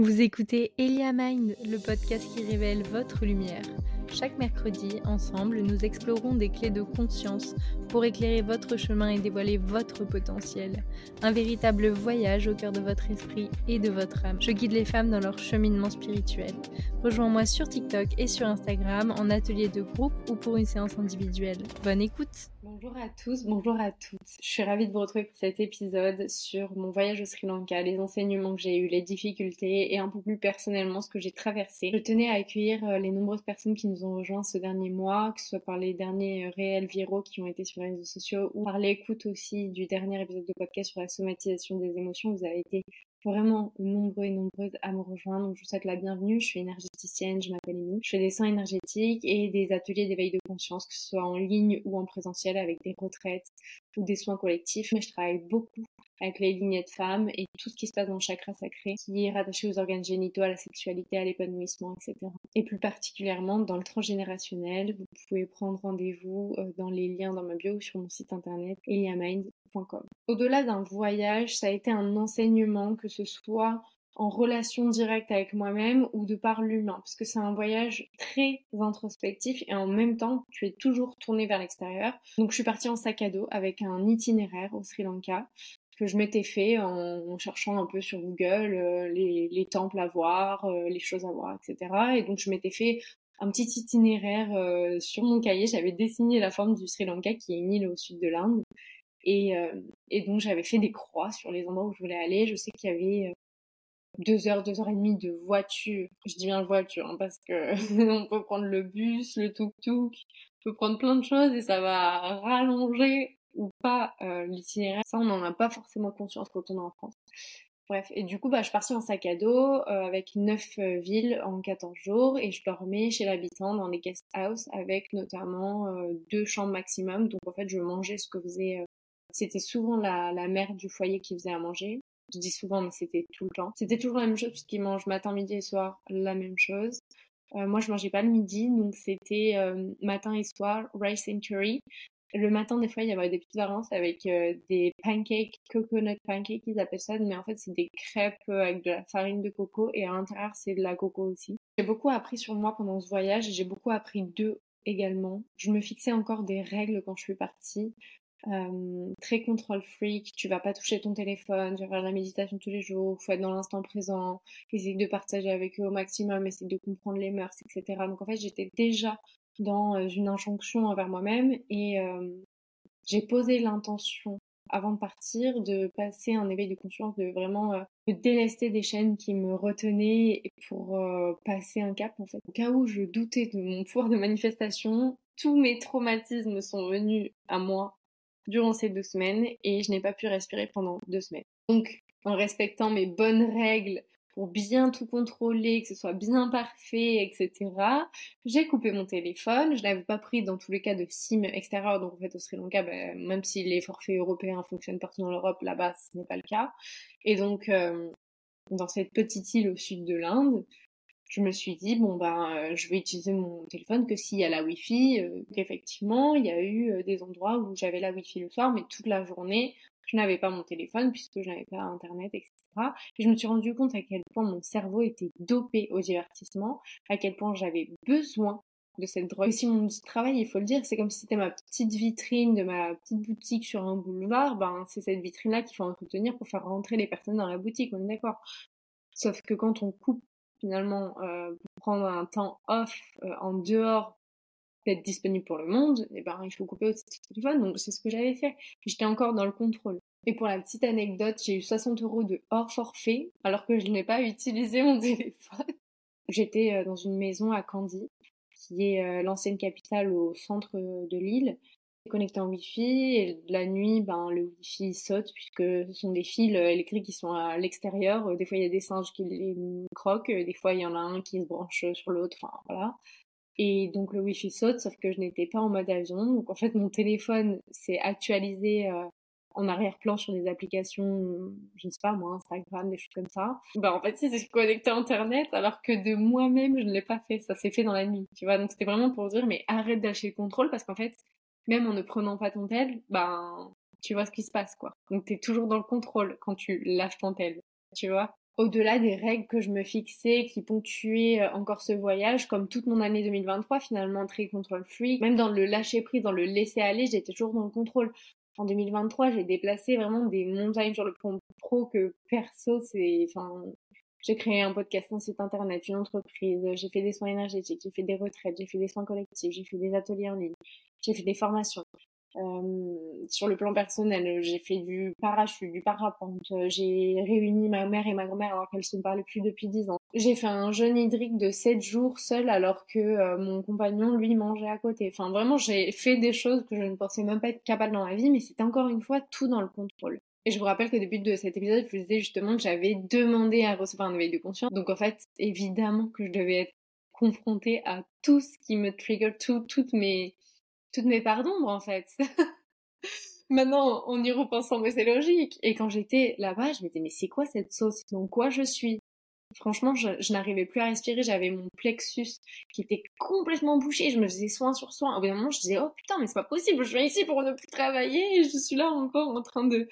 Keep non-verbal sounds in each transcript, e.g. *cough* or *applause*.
Vous écoutez Elia Mind, le podcast qui révèle votre lumière. Chaque mercredi, ensemble, nous explorons des clés de conscience pour éclairer votre chemin et dévoiler votre potentiel. Un véritable voyage au cœur de votre esprit et de votre âme. Je guide les femmes dans leur cheminement spirituel. Rejoins-moi sur TikTok et sur Instagram en atelier de groupe ou pour une séance individuelle. Bonne écoute Bonjour à tous, bonjour à toutes. Je suis ravie de vous retrouver pour cet épisode sur mon voyage au Sri Lanka, les enseignements que j'ai eus, les difficultés et un peu plus personnellement ce que j'ai traversé. Je tenais à accueillir euh, les nombreuses personnes qui nous ont rejoints ce dernier mois, que ce soit par les derniers euh, réels viraux qui ont été sur les réseaux sociaux ou par l'écoute aussi du dernier épisode de podcast sur la somatisation des émotions. Vous avez été vraiment nombreux et nombreuses à me rejoindre. Donc, je vous souhaite la bienvenue. Je suis énergéticienne, je m'appelle Amy. Je fais des soins énergétiques et des ateliers d'éveil de conscience, que ce soit en ligne ou en présentiel avec des retraites ou des soins collectifs. Mais je travaille beaucoup avec les lignées de femmes et tout ce qui se passe dans le chakra sacré, qui est rattaché aux organes génitaux, à la sexualité, à l'épanouissement, etc. Et plus particulièrement dans le transgénérationnel, vous pouvez prendre rendez-vous euh, dans les liens dans ma bio ou sur mon site internet eliamind.com. Au-delà d'un voyage, ça a été un enseignement que ce soit en relation directe avec moi-même ou de par l'humain, parce que c'est un voyage très introspectif et en même temps, tu es toujours tourné vers l'extérieur. Donc je suis partie en sac à dos avec un itinéraire au Sri Lanka que je m'étais fait en, cherchant un peu sur Google euh, les, temples à voir, euh, les choses à voir, etc. Et donc je m'étais fait un petit itinéraire euh, sur mon cahier. J'avais dessiné la forme du Sri Lanka, qui est une île au sud de l'Inde. Et, et, donc j'avais fait des croix sur les endroits où je voulais aller. Je sais qu'il y avait deux heures, deux heures et demie de voiture. Je dis bien voiture, hein, parce que *laughs* on peut prendre le bus, le tuk-tuk, on peut prendre plein de choses et ça va rallonger ou pas euh, l'itinéraire, ça on n'en a pas forcément conscience quand on est en France. Bref, et du coup, bah, je partie en sac à dos euh, avec neuf euh, villes en 14 jours et je dormais chez l'habitant dans les guest house avec notamment deux chambres maximum. Donc en fait, je mangeais ce que faisait. C'était souvent la, la mère du foyer qui faisait à manger. Je dis souvent, mais c'était tout le temps. C'était toujours la même chose puisqu'ils mangent matin, midi et soir la même chose. moi, je mangeais pas le midi, donc c'était matin et soir rice and curry. Le matin, des fois, il y avait des petites variantes avec euh, des pancakes, coconut pancakes, ils appellent ça, mais en fait, c'est des crêpes euh, avec de la farine de coco et à l'intérieur, c'est de la coco aussi. J'ai beaucoup appris sur moi pendant ce voyage et j'ai beaucoup appris d'eux également. Je me fixais encore des règles quand je suis partie. Euh, très contrôle freak, tu vas pas toucher ton téléphone, tu vas faire de la méditation tous les jours, faut être dans l'instant présent, essayer de partager avec eux au maximum, essayer de comprendre les mœurs, etc. Donc en fait j'étais déjà dans euh, une injonction envers moi-même et euh, j'ai posé l'intention avant de partir de passer un éveil de conscience, de vraiment euh, délester des chaînes qui me retenaient pour passer un cap en fait. Au cas où je doutais de mon pouvoir de manifestation, tous mes traumatismes sont venus à moi durant ces deux semaines et je n'ai pas pu respirer pendant deux semaines. Donc en respectant mes bonnes règles pour bien tout contrôler, que ce soit bien parfait, etc. J'ai coupé mon téléphone, je n'avais pas pris dans tous les cas de SIM extérieur, donc en fait au Sri Lanka, ben, même si les forfaits européens fonctionnent partout dans l'Europe, là-bas ce n'est pas le cas. Et donc euh, dans cette petite île au sud de l'Inde, je me suis dit bon ben je vais utiliser mon téléphone que s'il y a la Wi-Fi. Euh, effectivement, il y a eu euh, des endroits où j'avais la Wi-Fi le soir, mais toute la journée je n'avais pas mon téléphone puisque je n'avais pas internet, etc. Et je me suis rendu compte à quel point mon cerveau était dopé au divertissement, à quel point j'avais besoin de cette drogue. Si mon travail, il faut le dire, c'est comme si c'était ma petite vitrine de ma petite boutique sur un boulevard, ben c'est cette vitrine-là qu'il faut entretenir pour faire rentrer les personnes dans la boutique, on est d'accord. Sauf que quand on coupe finalement euh, pour prendre un temps off euh, en dehors d'être disponible pour le monde, et eh ben il faut couper aussi le téléphone. Donc c'est ce que j'avais fait. J'étais encore dans le contrôle. Et pour la petite anecdote, j'ai eu 60 euros de hors forfait alors que je n'ai pas utilisé mon *laughs* téléphone. J'étais euh, dans une maison à Candy, qui est l'ancienne capitale au centre de l'île, connecté en Wi-Fi. Et la nuit, ben, le Wi-Fi saute puisque ce sont des fils euh, électriques qui sont à l'extérieur. Des fois, il y a des singes qui les croquent. Des fois, il y en a un qui se branche sur l'autre. Enfin, voilà. Et donc le Wi-Fi saute, sauf que je n'étais pas en mode avion. Donc en fait, mon téléphone s'est actualisé euh, en arrière-plan sur des applications, je ne sais pas moi, Instagram, des choses comme ça. Bah en fait, si c'est connecté à Internet, alors que de moi-même, je ne l'ai pas fait. Ça s'est fait dans la nuit, tu vois. Donc c'était vraiment pour dire, mais arrête d'acheter le contrôle parce qu'en fait, même en ne prenant pas ton tel, ben tu vois ce qui se passe quoi. Donc t'es toujours dans le contrôle quand tu lâches ton tel, tu vois. au-delà des règles que je me fixais, qui ponctuaient euh, encore ce voyage, comme toute mon année 2023, finalement très contrôle free, même dans le lâcher prise, dans le laisser aller, j'étais toujours dans le contrôle. En 2023, j'ai déplacé vraiment des montagnes sur le plan pro que perso, c'est, enfin, j'ai créé un podcast, un site internet, une entreprise, j'ai fait des soins énergétiques, j'ai fait des retraites, j'ai fait des soins collectifs, j'ai fait des ateliers en ligne, j'ai fait des formations. Euh, sur le plan personnel, j'ai fait du parachute, du parapente, j'ai réuni ma mère et ma grand-mère alors qu'elles se parlaient plus depuis 10 ans. J'ai fait un jeûne hydrique de 7 jours seul alors que euh, mon compagnon, lui, mangeait à côté. Enfin, vraiment, j'ai fait des choses que je ne pensais même pas être capable dans la vie, mais c'était encore une fois tout dans le contrôle. Et je vous rappelle qu'au début de cet épisode, je vous disais justement que j'avais demandé à recevoir un éveil de conscience. Donc en fait, évidemment que je devais être confrontée à tout ce qui me trigger, tout, toutes mes toutes mes parts d'ombre en fait. *laughs* Maintenant, on y repensant, mais c'est logique. Et quand j'étais là-bas, je me disais, mais c'est quoi cette sauce? Dans quoi je suis? Franchement, je, n'arrivais plus à respirer. J'avais mon plexus qui était complètement bouché. Je me faisais soin sur soin. Au bout d'un moment, je disais, oh putain, mais c'est pas possible. Je viens ici pour ne plus travailler je suis là encore en train de,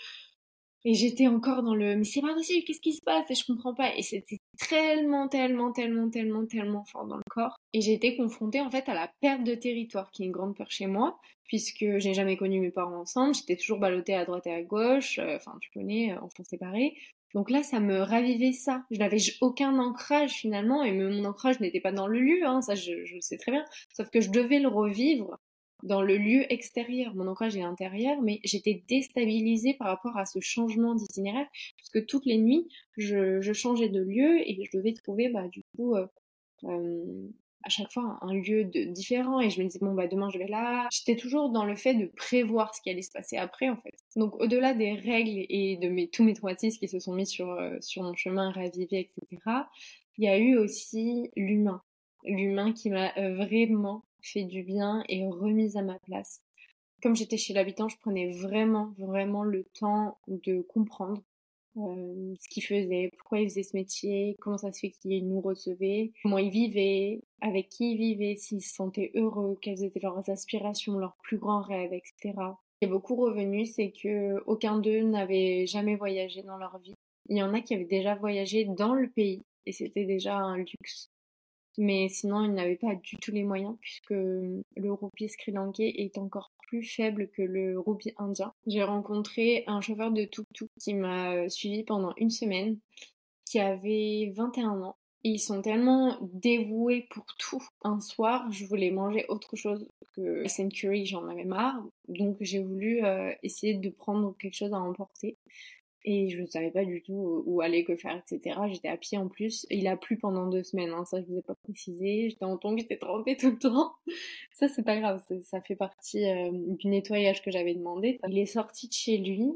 et j'étais encore dans le mais c'est pas possible, qu'est-ce qui se passe? Et je comprends pas. Et c'était tellement, tellement, tellement, tellement, tellement fort dans le corps. Et j'ai été confrontée en fait à la perte de territoire, qui est une grande peur chez moi, puisque j'ai jamais connu mes parents ensemble. J'étais toujours ballottée à droite et à gauche. Euh, enfin, tu connais, euh, enfants séparés. Donc là, ça me ravivait ça. Je n'avais aucun ancrage finalement, et mon ancrage n'était pas dans le lieu, hein, ça je, je, sais très bien. Sauf que je devais le revivre dans le lieu extérieur. Mon ancrage est intérieur, mais j'étais déstabilisée par rapport à ce changement d'itinéraire, parce que toutes les nuits, je, changeais de lieu et je devais trouver, bah, du coup, euh, euh, à chaque fois un lieu de, différent. Et je me disais, bon, bah, demain, je vais là. J'étais toujours dans le fait de prévoir ce qui allait se passer après, en fait. Donc, au-delà des règles et de tous mes traumatismes qui se sont mis sur, euh, sur mon chemin ravivé, etc., il y a eu aussi l'humain. L'humain qui m'a vraiment fait du bien et remise à ma place. Comme j'étais chez l'habitant, je prenais vraiment, vraiment le temps de comprendre euh, ce qu'il faisait, pourquoi il faisait ce métier, comment ça se fait qu'il nous recevait, comment il vivait, avec qui il vivait, s'il se sentait heureux, quelles étaient leurs aspirations, leurs plus grands rêves, etc. est beaucoup revenu, c'est que aucun d'eux n'avait jamais voyagé dans leur vie. Il y en a qui avaient déjà voyagé dans le pays et c'était déjà un luxe mais sinon ils n'avaient pas du tout les moyens puisque le roupie sri-lankais est encore plus faible que le roupie indien. J'ai rencontré un chauffeur de tuk-tuk qui m'a euh, suivi pendant une semaine, qui avait 21 ans. Ils sont tellement dévoués pour tout. Un soir, je voulais manger autre chose que SN Curry, j'en avais marre. Donc j'ai voulu euh, essayer de prendre quelque chose à emporter et je ne savais pas du tout où aller, que faire, etc. J'étais à pied en plus. Il a plu pendant deux semaines, hein, ça je vous ai pas précisé. J'étais en tongs, j'étais trempée tout le temps. *laughs* Ça c'est pas grave, ça fait partie euh, du nettoyage que j'avais demandé. Il est sorti de chez lui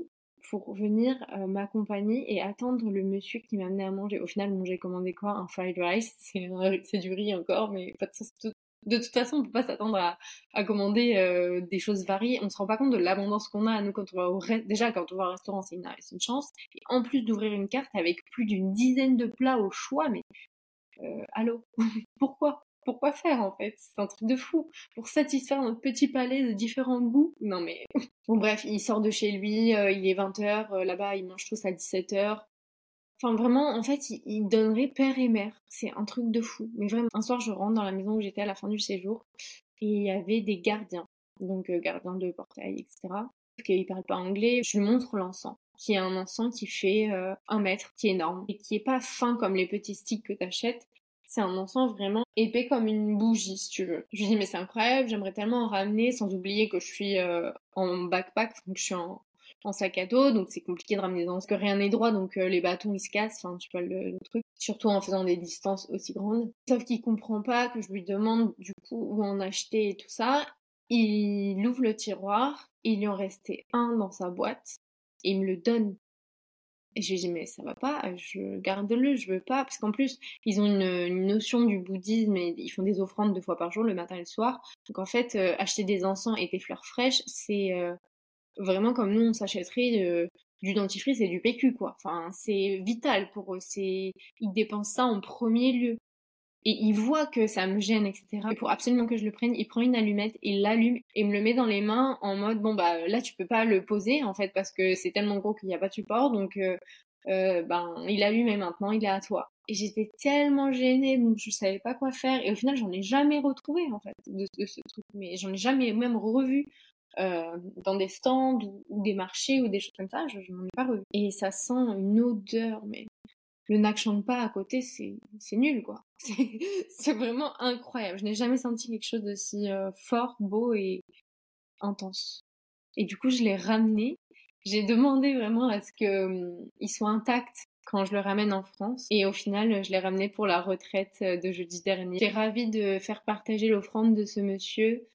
pour venir euh, m'accompagner et attendre le monsieur qui m'amenait à manger. Au final, j'ai commandé quoi? Un fried rice, *laughs* c'est du riz encore, mais pas de sauce, de toute façon, on peut pas s'attendre à, commander euh, des choses variées. On se rend pas compte de l'abondance qu'on a, nous, quand on va au Déjà, quand on va au restaurant, c'est une, une, chance. Et en plus d'ouvrir une carte avec plus d'une dizaine de plats au choix, mais euh, allô? *laughs* Pourquoi? Pourquoi faire, en fait? C'est un truc de fou. Pour satisfaire notre petit palais de différents goûts Non, mais... *laughs* bon, bref, il sort de chez lui, euh, il est 20h, là-bas, ils mangent tous à 17h. Enfin, vraiment, en fait, il, donnerait père et mère. C'est un truc de fou. Mais vraiment, un soir, je rentre dans la maison où j'étais à la fin du séjour et il y avait des gardiens. Donc, euh, gardiens de portail, etc. Qu'ils parlent pas anglais. Je lui montre l'encens qui est un encens qui fait euh, un mètre, qui est énorme, et qui est pas fin comme les petits sticks que t'achètes. C'est un encens vraiment épais comme une bougie, si tu veux. Je lui dis, mais c'est incroyable, j'aimerais tellement en ramener, sans oublier que je suis euh, en backpack, donc je suis en, en sac à dos, donc c'est compliqué de ramener dans parce que rien n'est droit, donc euh, les bâtons ils se cassent, enfin tu vois le, truc, surtout en faisant des distances aussi grandes. Sauf qu'il comprend pas que je lui demande du coup où en acheter et tout ça. Il ouvre le tiroir, il lui en restait un dans sa boîte et il me le donne. Et je lui dis mais ça va pas, je garde-le, je veux pas, parce qu'en plus ils ont une, notion du bouddhisme et ils font des offrandes deux fois par jour, le matin et le soir. Donc en fait euh, acheter des encens et des fleurs fraîches, c'est euh, vraiment comme nous on s'achèterait euh, du dentifrice et du PQ quoi. Enfin c'est vital pour eux, c'est ils dépensent ça en premier lieu. Et ils voient que ça me gêne, etc. Et pour absolument que je le prenne, il prend une allumette et l'allume et me le met dans les mains en mode bon bah là tu peux pas le poser en fait parce que c'est tellement gros qu'il n'y a pas de support donc euh, ben il a lu mais maintenant il est à toi. Et j'étais tellement gênée, donc je savais pas quoi faire. Et au final, j'en ai jamais retrouvé, en fait, de, ce truc. Mais j'en ai jamais même revu euh, dans des stands ou, des marchés ou des choses comme ça. Je, n'en ai pas revu. Et ça sent une odeur, mais le Nak pas à côté, c'est nul, quoi. *laughs* C'est vraiment incroyable. Je n'ai jamais senti quelque chose d'aussi euh, fort, beau et intense. Et du coup, je l'ai ramené. J'ai demandé vraiment à ce qu'il hum, soit intact quand je le ramène en France. Et au final, je l'ai ramené pour la retraite euh, de jeudi dernier. J'étais ravie de faire partager l'offrande de ce monsieur,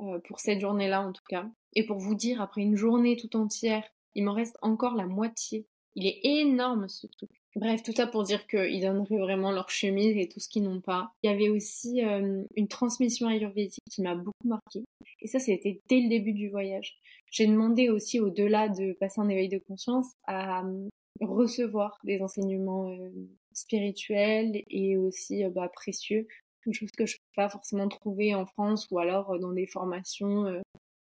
euh, pour cette journée-là en tout cas. Et pour vous dire, après une journée tout entière, il m'en reste encore la moitié. Il est énorme ce truc. Bref, tout ça pour dire qu'ils donneraient vraiment leur chemise et tout ce qu'ils n'ont pas. Il y avait aussi euh, une transmission ayurvédique qui m'a beaucoup marqué. Et ça, c'était dès le début du voyage. J'ai demandé aussi, au-delà de passer un éveil de conscience, à recevoir des enseignements euh, spirituels et aussi euh, bah, précieux, chose que je peux pas forcément trouver en France ou alors euh, dans des formations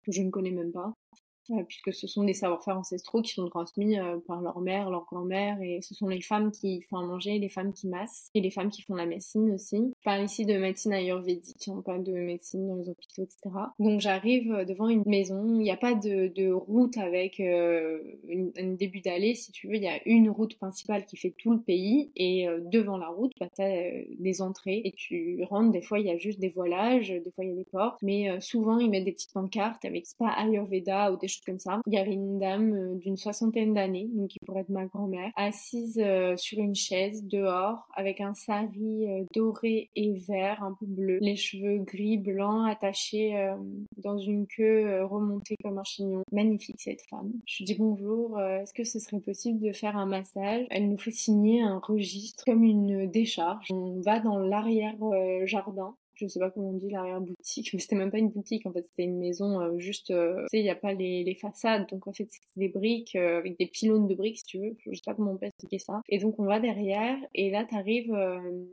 que je ne connais même pas. Euh, puisque ce sont des savoir-faire ancestraux qui sont transmis euh, par leur mère, leur grand-mère, et ce sont les femmes qui font à manger, les femmes qui massent, et les femmes qui font la médecine aussi. Je parle ici de médecine ayurvédique, on parle de médecine dans les hôpitaux, etc. Donc j'arrive euh, devant une maison, il n'y a pas de, de route avec un début d'allée, si tu veux, il y a une route principale qui fait tout le pays, et devant la route, bah, tu as des entrées, et tu rentres, des fois il y a juste des voilages, des fois il y a des portes, mais souvent ils mettent des petites pancartes avec spa Ayurveda ou des comme ça. Il y avait une dame euh, d'une soixantaine d'années, donc qui pourrait être ma grand-mère, assise euh, sur une chaise dehors avec un sari euh, doré et vert, un peu bleu, les cheveux gris blancs attachés dans une queue remontée comme un chignon. Magnifique cette femme. Je dis bonjour, est-ce que ce serait possible de faire un massage? Elle nous fait signer un registre comme une décharge. On va dans l'arrière jardin je sais pas comment on dit l'arrière-boutique, *laughs* mais c'était même pas une boutique, en fait, c'était une maison euh, juste, euh, tu sais, il n'y a pas les, les, façades, donc en fait, c'était des briques, euh, avec des pylônes de briques, si tu veux, je sais pas comment on peut expliquer ça. Et donc, on va derrière, et là, t'arrives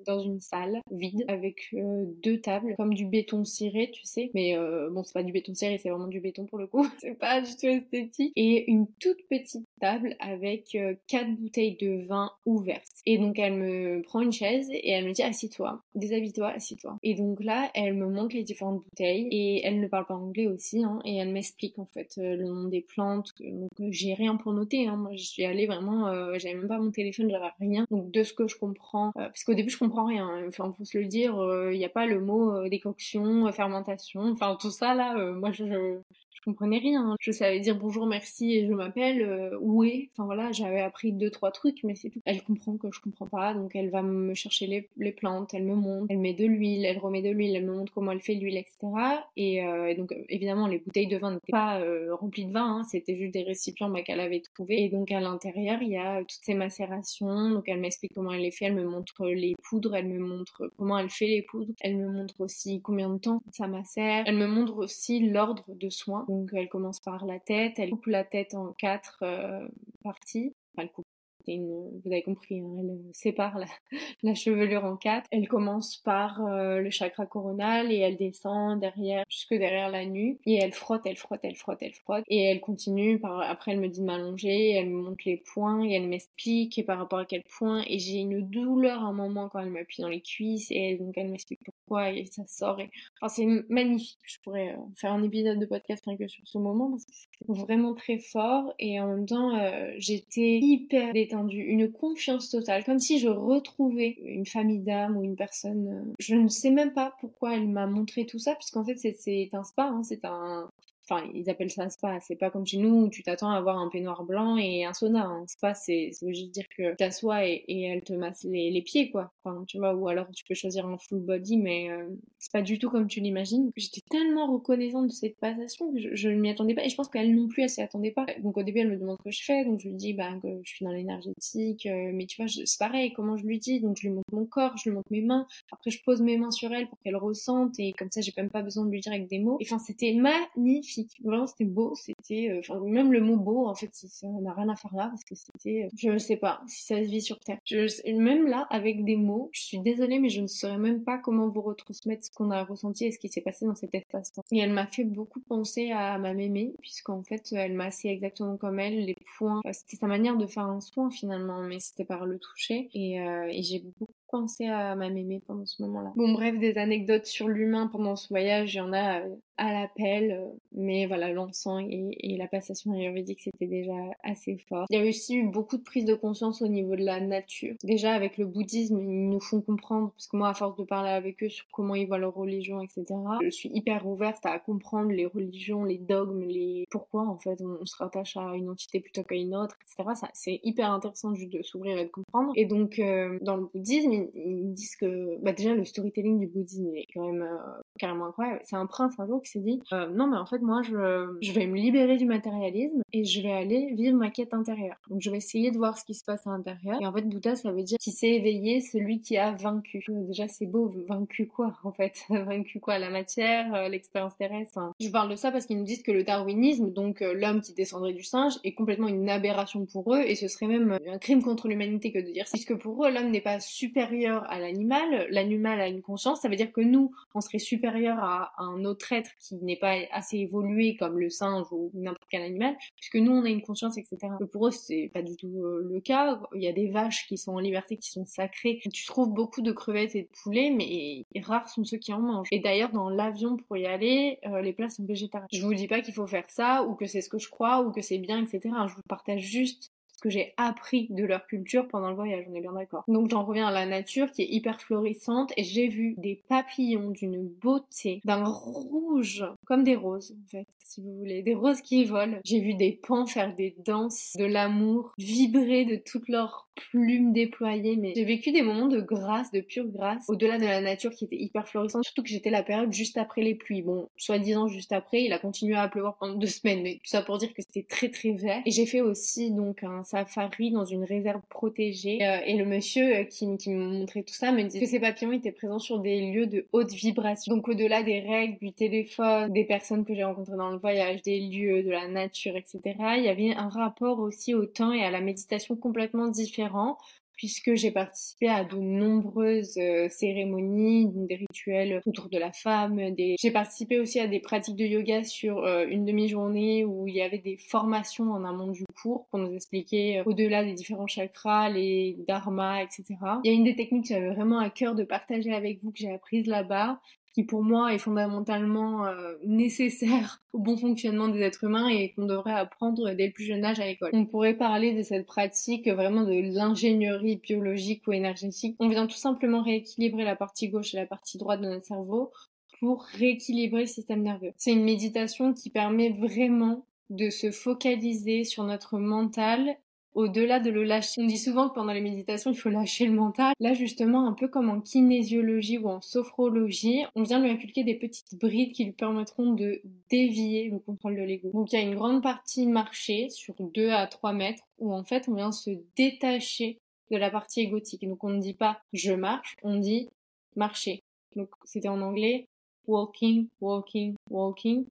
dans une salle vide, avec deux tables, comme du béton ciré, tu sais, mais bon, c'est pas du béton ciré, c'est vraiment du béton pour le coup, *laughs* c'est pas du tout esthétique, et une toute petite table avec quatre bouteilles de vin ouvertes. Et donc, elle me prend une chaise, et elle me dit, assis-toi, déshabille-toi, assis-toi. Et donc, donc là, elle me montre les différentes bouteilles et elle ne parle pas anglais aussi, hein, et elle m'explique en fait euh, le nom des plantes. Donc euh, j'ai rien pour noter, hein. moi je suis allée vraiment, euh, j'avais même pas mon téléphone, j'avais rien. Donc de ce que je comprends, parce qu'au début je comprends rien, hein. enfin faut se le dire, il n'y a pas le mot décoction, fermentation, enfin tout ça là, moi je, comprenais rien. Je savais dire bonjour, merci et je m'appelle, euh, est. Enfin voilà, j'avais appris deux, trois trucs, mais c'est tout. Elle comprend que je comprends pas, donc elle va me chercher les, les, plantes, elle me montre, elle met de l'huile, elle remet de l'huile, elle me montre comment elle fait l'huile, etc. Et, euh, donc évidemment, les bouteilles de vin n'étaient pas euh, remplies de vin, hein, c'était juste des récipients bah, qu'elle avait trouvés. Et donc à l'intérieur, il y a toutes ces macérations, donc elle m'explique comment elle les fait, elle me montre les poudres, elle me montre comment elle fait les poudres, elle me montre aussi combien de temps ça macère, elle me montre aussi l'ordre de soins. Donc elle commence par la tête, elle coupe la tête en quatre euh, parties. Vous avez compris, hein, elle sépare *laughs* la, chevelure en quatre. Elle commence par euh, le chakra coronal et elle descend derrière, jusque derrière la nuque. Et elle frotte, elle frotte, elle frotte, elle frotte. Et elle continue, après elle me dit de m'allonger, elle me montre les points et elle m'explique par rapport à quel point. Et j'ai une douleur à un moment quand elle m'appuie dans les cuisses et donc elle m'explique pourquoi et ça sort. Enfin, c'est magnifique. Je pourrais euh, faire un épisode de podcast rien que sur ce moment parce que c'est vraiment très fort et en même temps euh, j'étais hyper détendue une confiance totale, comme si je retrouvais une famille d'âmes ou une personne. Euh, je ne sais même pas pourquoi elle m'a montré tout ça, puisqu'en fait c'est un spa, hein, c'est un, Enfin, ils appellent ça un spa. C'est pas comme chez nous où tu t'attends à avoir un peignoir blanc et un sauna. Un spa, c'est juste dire que tu t'assois et, et, elle te masse les, pieds, quoi. Enfin, tu vois, ou alors tu peux choisir un full body, mais euh, c'est pas du tout comme tu l'imagines. J'étais tellement reconnaissante de cette passation que je, ne m'y attendais pas. Et je pense qu'elle non plus, elle s'y attendait pas. Donc au début, elle me demande ce que je fais. Donc je lui dis bah, que je suis dans l'énergétique. Euh, mais tu vois, c'est pareil, comment je lui dis? Donc je lui montre mon corps, je lui montre mes mains. Après, je pose mes mains sur elle pour qu'elle ressente. Et comme ça, j'ai même pas besoin de lui dire avec des mots. Enfin, c'était magnifique magnifique. Vraiment, c'était beau. C'était, euh, enfin, même le mot beau, en fait, ça n'a rien à faire là parce que c'était, euh, je ne sais pas si ça se vit sur Terre. Je, même là, avec des mots, je suis désolée, mais je ne saurais même pas comment vous retransmettre ce qu'on a ressenti et ce qui s'est passé dans cet espace-temps. Et elle m'a fait beaucoup penser à ma mémé, puisqu'en fait, elle m'a assez exactement comme elle, les points. C'était sa manière de faire un soin finalement, mais c'était par le toucher. Et, et j'ai beaucoup pensé à ma mémé pendant ce moment-là. Bon, bref, des anecdotes sur l'humain pendant ce voyage, il y en a euh, à l'appel, euh, mais voilà, l'encens et, la passation ayurvédique, c'était déjà assez fort. Il y a aussi eu beaucoup de prise de conscience au niveau de la nature. Déjà, avec le bouddhisme, ils nous font comprendre, parce que moi, à force de parler avec eux sur comment ils voient leur religion, etc., je suis hyper ouverte à comprendre les religions, les dogmes, les pourquoi, en fait, on, se rattache à une entité plutôt qu'à une autre, etc. C'est hyper intéressant juste de s'ouvrir et de comprendre. Et donc, euh, dans le bouddhisme, ils, disent que, bah, déjà, le storytelling du bouddhisme est quand même euh, carrément incroyable. C'est un prince un jour qui s'est dit euh, non mais en fait moi je, je vais me libérer du matérialisme et je vais aller vivre ma quête intérieure. Donc je vais essayer de voir ce qui se passe à l'intérieur. Et en fait Bouddha ça veut dire qui s'est éveillé, celui qui a vaincu. Euh, déjà c'est beau, vaincu quoi en fait? *laughs* Vaincu quoi? La matière, euh, l'expérience terrestre. Je parle de ça parce qu'ils nous disent que le darwinisme, donc l'homme qui descendrait du singe, est complètement une aberration pour eux et ce serait même un crime contre l'humanité que de dire ça. Puisque pour eux l'homme n'est pas supérieur à l'animal, l'animal a une conscience, ça veut dire que nous on serait supérieur à un autre être qui n'est pas assez évolué comme le singe ou n'importe quel animal, puisque nous on a une conscience, etc. pour eux c'est pas du tout euh, le cas. Il y a des vaches qui sont en liberté, qui sont sacrées. Tu trouves beaucoup de crevettes et de poulets, mais rares sont ceux qui en mangent. Et d'ailleurs dans l'avion pour y aller, euh, les plats sont végétariens. Je vous dis pas qu'il faut faire ça ou que c'est ce que je crois ou que c'est bien, etc. Je vous partage juste que j'ai appris de leur culture pendant le voyage, on est bien d'accord. Donc j'en reviens à la nature qui est hyper florissante et j'ai vu des papillons d'une beauté, d'un rouge, comme des roses en fait, si vous voulez, des roses qui volent. J'ai vu des pans faire des danses de l'amour, vibrer de toutes leurs plumes déployées, mais j'ai vécu des moments de grâce, de pure grâce, au-delà de la nature qui était hyper florissante, surtout que j'étais la période juste après les pluies. Bon, soi-disant juste après, il a continué à pleuvoir pendant deux *laughs* semaines, mais tout ça pour dire que c'était très très vert. Et j'ai fait aussi donc un safari dans une réserve protégée. Euh, et le monsieur euh, qui, qui me montrait tout ça me disait que ces papillons étaient présents sur des lieux de haute vibration. Donc au-delà des règles, du téléphone, des personnes que j'ai rencontrées dans le voyage, des lieux, de la nature, etc., il y avait un rapport aussi au temps et à la méditation complètement différent puisque j'ai participé à de nombreuses euh, cérémonies, des rituels autour de la femme. J'ai participé aussi à des pratiques de yoga sur euh, une demi-journée où il y avait des formations en amont du cours pour nous expliquer euh, au-delà des différents chakras, les dharmas, etc. Il y a une des techniques que j'avais vraiment à cœur de partager avec vous que j'ai apprises là-bas, qui pour moi est fondamentalement euh, nécessaire *laughs* au bon fonctionnement des êtres humains et qu'on devrait apprendre dès le plus jeune âge à l'école. On pourrait parler de cette pratique vraiment de l'ingénierie biologique ou énergétique. On vient tout simplement rééquilibrer la partie gauche et la partie droite de notre cerveau pour rééquilibrer le système nerveux. C'est une méditation qui permet vraiment de se focaliser sur notre mental au-delà de le lâcher. On dit souvent que pendant les méditations, il faut lâcher le mental. Là, justement, un peu comme en kinésiologie ou en sophrologie, on vient lui inculquer des petites brides qui lui permettront de dévier le contrôle de l'ego. Donc, il y a une grande partie marché sur 2 à 3 mètres où en fait, on vient se détacher de la partie égotique. Donc, on ne dit pas je marche, on dit marcher. Donc, c'était en anglais walking, walking, walking.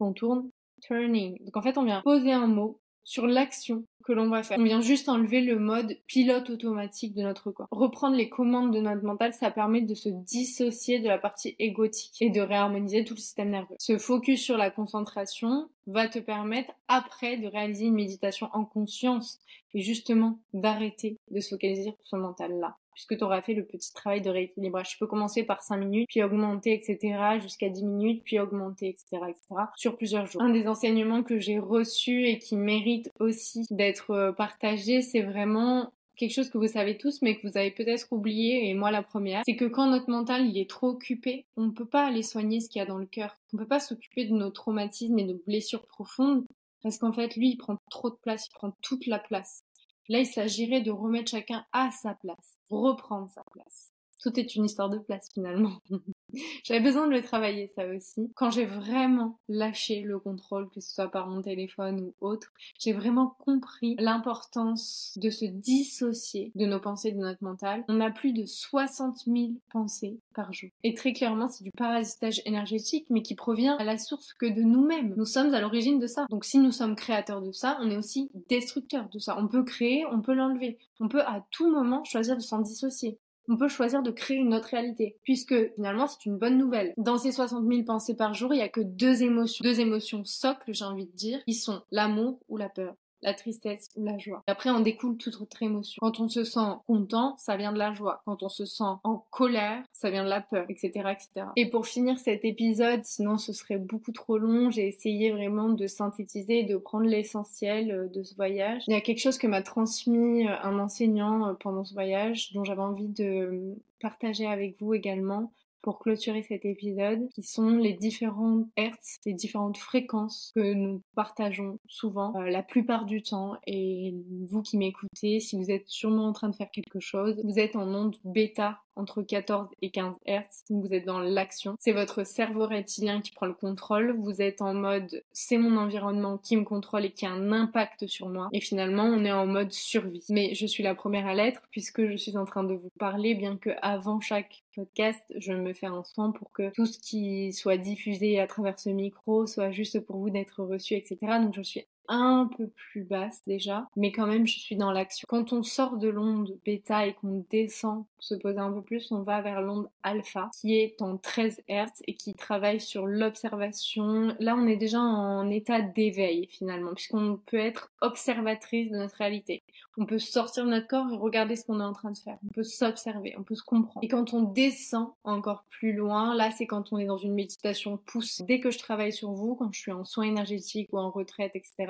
On tourne, turning. Donc, en fait, on vient poser un mot sur l'action que l'on va faire. On vient juste enlever le mode pilote automatique de notre corps. Reprendre les commandes de notre mental, ça permet de se dissocier de la partie égotique et de réharmoniser tout le système nerveux. Ce focus sur la concentration va te permettre après de réaliser une méditation en conscience et justement d'arrêter de se focaliser sur ce mental-là puisque tu auras fait le petit travail de rééquilibrage. Tu peux commencer par 5 minutes, puis augmenter, etc., jusqu'à 10 minutes, puis augmenter, etc., etc., sur plusieurs jours. Un des enseignements que j'ai reçus et qui mérite aussi d'être euh, partagé, c'est vraiment quelque chose que vous savez tous, mais que vous avez peut-être oublié, et moi la première, c'est que quand notre mental il est trop occupé, on ne peut pas aller soigner ce qu'il y a dans le cœur. On ne peut pas s'occuper de nos traumatismes et de nos blessures profondes, parce qu'en fait, lui, il prend trop de place, il prend toute la place. Là, il s'agirait de remettre chacun à sa place, reprendre sa place. Tout est une histoire de place finalement. *laughs* *laughs* J'avais besoin de le travailler ça aussi. Quand j'ai vraiment lâché le contrôle, que ce soit par mon téléphone ou autre, j'ai vraiment compris l'importance de se dissocier de nos pensées, de notre mental. On a plus de 60 000 pensées par jour. Et très clairement, c'est du parasitage énergétique, mais qui provient à la source que de nous-mêmes. Nous sommes à l'origine de ça. Donc si nous sommes créateurs de ça, on est aussi destructeurs de ça. On peut créer, on peut l'enlever. On peut à tout moment choisir de s'en dissocier on peut choisir de créer une autre réalité, puisque finalement c'est une bonne nouvelle. Dans ces 60 000 pensées par jour, il y a que deux émotions, deux émotions socles, j'ai envie de dire, qui sont l'amour ou la peur la tristesse ou la joie. après, on découle toute autre émotion. Quand on se sent content, ça vient de la joie. Quand on se sent en colère, ça vient de la peur, etc., etc. Et pour finir cet épisode, sinon ce serait beaucoup trop long, j'ai essayé vraiment de synthétiser, de prendre l'essentiel euh, de ce voyage. Il y a quelque chose que m'a transmis euh, un enseignant euh, pendant ce voyage, dont j'avais envie de partager avec vous également pour clôturer cet épisode, qui sont les différentes hertz, les différentes fréquences que nous partageons souvent euh, la plupart du temps. Et vous qui m'écoutez, si vous êtes sûrement en train de faire quelque chose, vous êtes en onde bêta entre 14 et 15 Hz, vous êtes dans l'action. C'est votre cerveau reptilien qui prend le contrôle. Vous êtes en mode c'est mon environnement qui me contrôle et qui a un impact sur moi. Et finalement, on est en mode survie. Mais je suis la première à l'être puisque je suis en train de vous parler, bien que avant chaque podcast, je me fais un soin pour que tout ce qui soit diffusé à travers ce micro soit juste pour vous d'être reçu, etc. Donc je suis un peu plus basse déjà, mais quand même je suis dans l'action. Quand on sort de l'onde bêta et qu'on descend se poser un peu plus, on va vers l'onde alpha qui est en 13 Hz et qui travaille sur l'observation. Là, on est déjà en état d'éveil finalement, puisqu'on peut être observatrice de notre réalité. On peut sortir de notre corps et regarder ce qu'on est en train de faire. On peut s'observer, on peut se comprendre. Et quand on descend encore plus loin, là, c'est quand on est dans une méditation poussée. Dès que je travaille sur vous, quand je suis en soins énergétiques ou en retraite, etc.,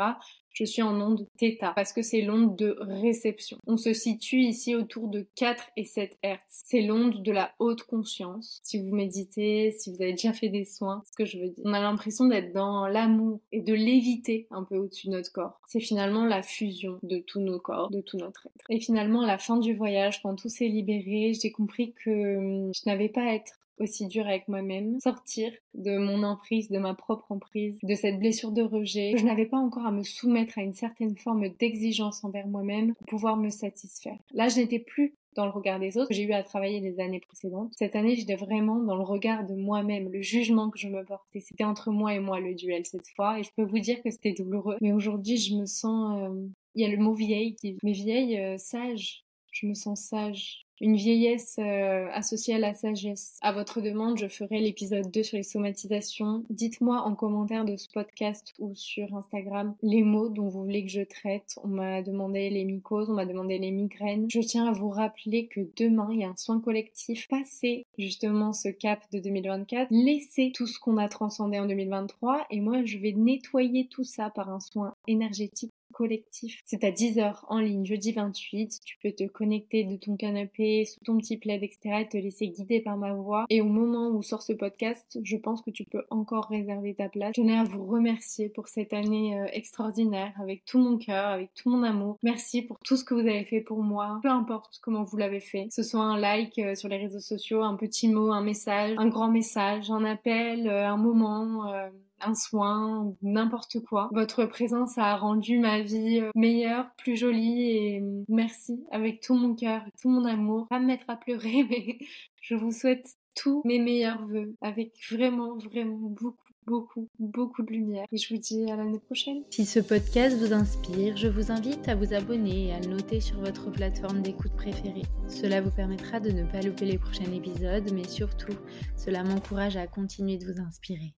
je suis en onde θ parce que c'est l'onde de réception. On se situe ici autour de 4 et 7 Hz. C'est l'onde de la haute conscience. Si vous méditez, si vous avez déjà fait des soins, ce que je veux dire. On a l'impression d'être dans l'amour et de l'éviter un peu au-dessus de notre corps. C'est finalement la fusion de tous nos corps, de tout notre être. Et finalement, à la fin du voyage, quand tout s'est libéré, j'ai compris que hum, je n'avais pas à être aussi dur avec moi-même, sortir de mon emprise, de ma propre emprise, de cette blessure de rejet. Je n'avais pas encore à me soumettre à une certaine forme d'exigence envers moi-même pour pouvoir me satisfaire. Là, je n'étais plus dans le regard des autres. J'ai eu à travailler les années précédentes. Cette année, j'étais vraiment dans le regard de moi-même, le jugement que je me portais. C'était entre moi et moi le duel cette fois, et je peux vous dire que c'était douloureux. Mais aujourd'hui, je me sens... Euh, il y a le mot vieille qui... Mais vieille, euh, sage. Je me sens sage une vieillesse euh, associée à la sagesse. À votre demande, je ferai l'épisode 2 sur les somatisations. Dites-moi en commentaire de ce podcast ou sur Instagram les mots dont vous voulez que je traite. On m'a demandé les mycoses, on m'a demandé les migraines. Je tiens à vous rappeler que demain, il y a un soin collectif. Passez justement ce cap de 2024. Laissez tout ce qu'on a transcendé en 2023 et moi, je vais nettoyer tout ça par un soin énergétique C'est à 10h en ligne, jeudi 28. Tu peux te connecter de ton canapé, sous ton petit plaid, etc. et te laisser guider par ma voix. Et au moment où sort ce podcast, je pense que tu peux encore réserver ta place. Je tenais à vous remercier pour cette année euh, extraordinaire, avec tout mon cœur, avec tout mon amour. Merci pour tout ce que vous avez fait pour moi. Peu importe comment vous l'avez fait. Ce soit un like euh, sur les réseaux sociaux, un petit mot, un message, un grand message, un appel, euh, un moment un soin, n'importe quoi. Votre présence a rendu ma vie euh, meilleure, plus jolie et euh, merci avec tout mon cœur, tout mon amour. Pas me mettre à pleurer, *laughs* mais je vous souhaite tous mes meilleurs voeux avec vraiment, vraiment beaucoup beaucoup, beaucoup de lumière. Et je vous dis à l'année prochaine. Si ce podcast vous inspire, je vous invite à vous abonner et à noter sur votre plateforme d'écoute préférée. Cela vous permettra de ne pas louper les prochains épisodes, mais surtout, cela m'encourage à continuer de vous inspirer.